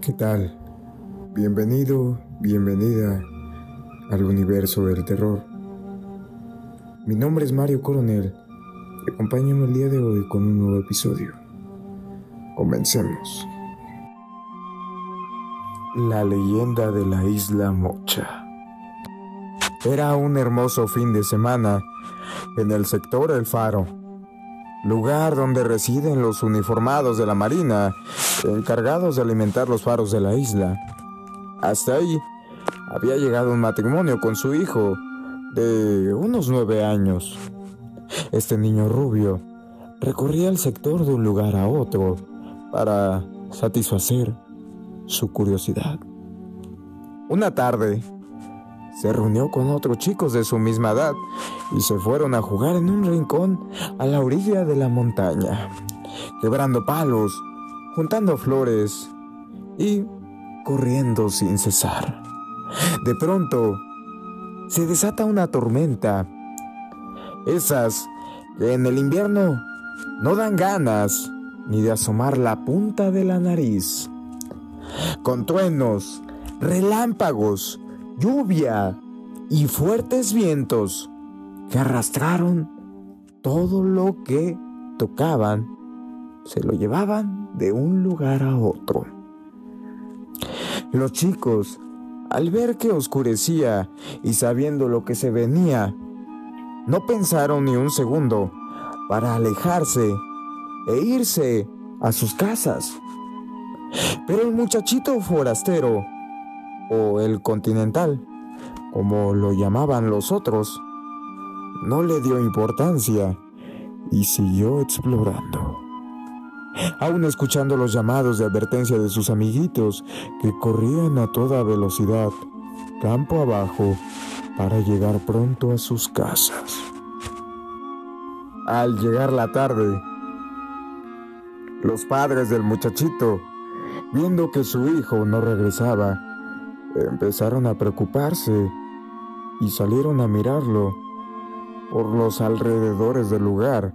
¿Qué tal? Bienvenido, bienvenida al universo del terror. Mi nombre es Mario Coronel y acompáñame el día de hoy con un nuevo episodio. Comencemos. La leyenda de la isla Mocha. Era un hermoso fin de semana en el sector El Faro, lugar donde residen los uniformados de la Marina, encargados de alimentar los faros de la isla. Hasta ahí había llegado un matrimonio con su hijo de unos nueve años. Este niño rubio recorría el sector de un lugar a otro para satisfacer su curiosidad. Una tarde, se reunió con otros chicos de su misma edad y se fueron a jugar en un rincón a la orilla de la montaña, quebrando palos, juntando flores y corriendo sin cesar. De pronto, se desata una tormenta. Esas que en el invierno no dan ganas ni de asomar la punta de la nariz. Con truenos, relámpagos, lluvia y fuertes vientos que arrastraron todo lo que tocaban, se lo llevaban de un lugar a otro. Los chicos, al ver que oscurecía y sabiendo lo que se venía, no pensaron ni un segundo para alejarse e irse a sus casas. Pero el muchachito forastero, o el continental, como lo llamaban los otros, no le dio importancia y siguió explorando. Aún escuchando los llamados de advertencia de sus amiguitos que corrían a toda velocidad, campo abajo, para llegar pronto a sus casas. Al llegar la tarde, los padres del muchachito, viendo que su hijo no regresaba, empezaron a preocuparse y salieron a mirarlo por los alrededores del lugar.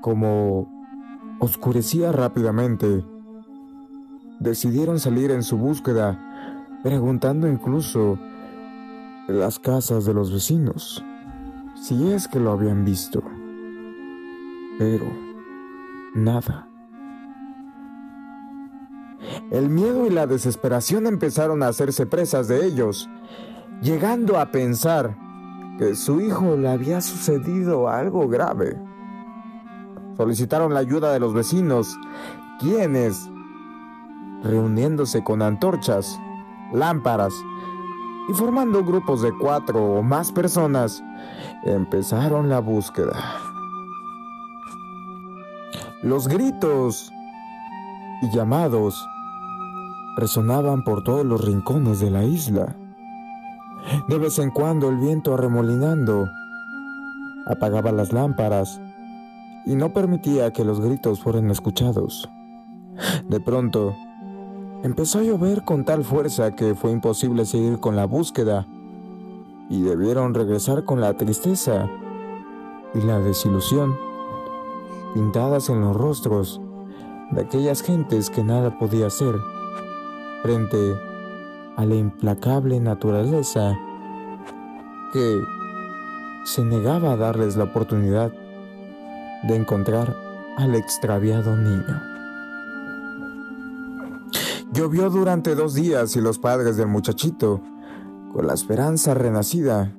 Como oscurecía rápidamente, decidieron salir en su búsqueda, preguntando incluso las casas de los vecinos, si es que lo habían visto. Pero nada. El miedo y la desesperación empezaron a hacerse presas de ellos, llegando a pensar que su hijo le había sucedido algo grave. Solicitaron la ayuda de los vecinos, quienes, reuniéndose con antorchas, lámparas y formando grupos de cuatro o más personas, empezaron la búsqueda. Los gritos y llamados resonaban por todos los rincones de la isla. De vez en cuando el viento arremolinando apagaba las lámparas y no permitía que los gritos fueran escuchados. De pronto, empezó a llover con tal fuerza que fue imposible seguir con la búsqueda y debieron regresar con la tristeza y la desilusión pintadas en los rostros de aquellas gentes que nada podía hacer frente a la implacable naturaleza que se negaba a darles la oportunidad de encontrar al extraviado niño. Llovió durante dos días y los padres del muchachito, con la esperanza renacida,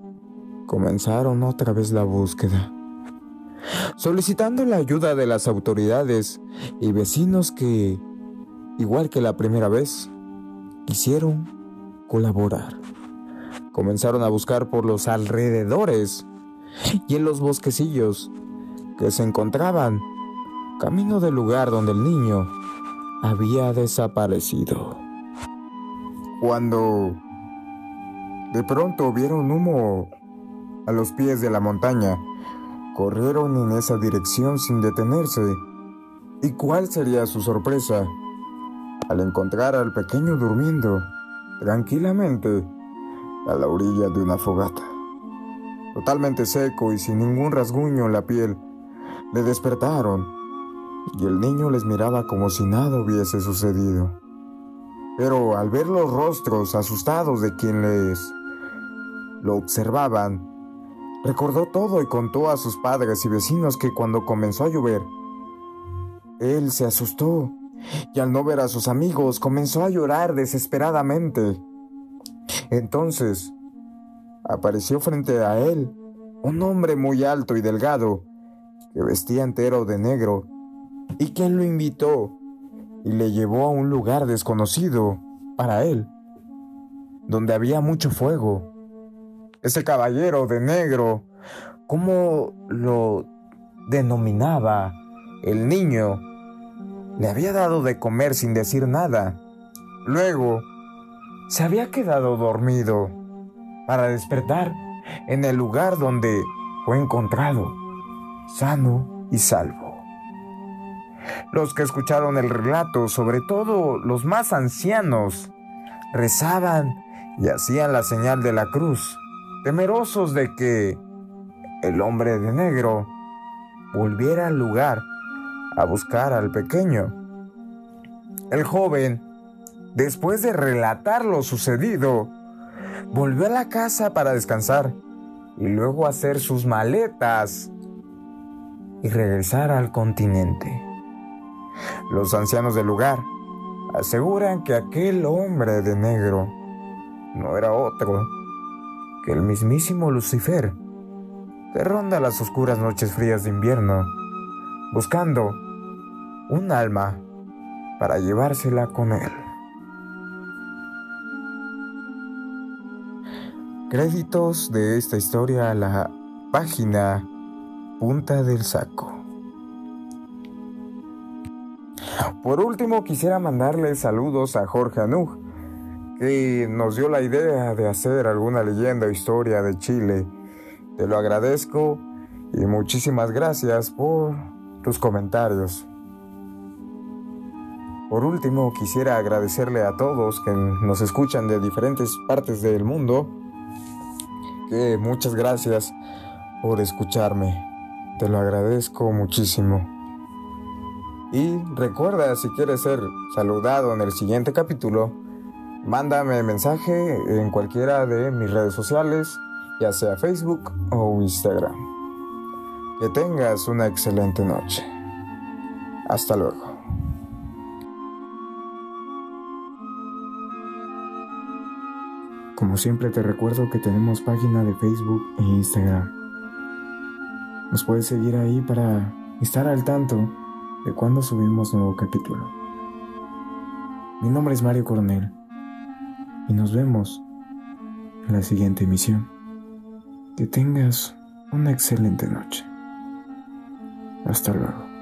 comenzaron otra vez la búsqueda, solicitando la ayuda de las autoridades y vecinos que, igual que la primera vez, quisieron colaborar. Comenzaron a buscar por los alrededores y en los bosquecillos que se encontraban camino del lugar donde el niño había desaparecido. Cuando de pronto vieron humo a los pies de la montaña, corrieron en esa dirección sin detenerse. ¿Y cuál sería su sorpresa? Al encontrar al pequeño durmiendo tranquilamente a la orilla de una fogata. Totalmente seco y sin ningún rasguño en la piel, le despertaron y el niño les miraba como si nada hubiese sucedido. Pero al ver los rostros asustados de quienes lo observaban, recordó todo y contó a sus padres y vecinos que cuando comenzó a llover, él se asustó y al no ver a sus amigos comenzó a llorar desesperadamente. Entonces, apareció frente a él un hombre muy alto y delgado, que vestía entero de negro, y quien lo invitó y le llevó a un lugar desconocido para él, donde había mucho fuego. Ese caballero de negro, como lo denominaba el niño, le había dado de comer sin decir nada. Luego, se había quedado dormido para despertar en el lugar donde fue encontrado, sano y salvo. Los que escucharon el relato, sobre todo los más ancianos, rezaban y hacían la señal de la cruz, temerosos de que el hombre de negro volviera al lugar a buscar al pequeño. El joven, después de relatar lo sucedido, volvió a la casa para descansar y luego hacer sus maletas y regresar al continente. Los ancianos del lugar aseguran que aquel hombre de negro no era otro que el mismísimo Lucifer, que ronda las oscuras noches frías de invierno, buscando un alma para llevársela con él. Créditos de esta historia a la página Punta del Saco. Por último, quisiera mandarle saludos a Jorge Anuj, que nos dio la idea de hacer alguna leyenda o historia de Chile. Te lo agradezco y muchísimas gracias por tus comentarios. Por último, quisiera agradecerle a todos que nos escuchan de diferentes partes del mundo, que muchas gracias por escucharme. Te lo agradezco muchísimo. Y recuerda, si quieres ser saludado en el siguiente capítulo, mándame mensaje en cualquiera de mis redes sociales, ya sea Facebook o Instagram. Que tengas una excelente noche. Hasta luego. Como siempre te recuerdo que tenemos página de Facebook e Instagram. Nos puedes seguir ahí para estar al tanto de cuando subimos nuevo capítulo. Mi nombre es Mario Coronel y nos vemos en la siguiente emisión. Que tengas una excelente noche. Hasta luego.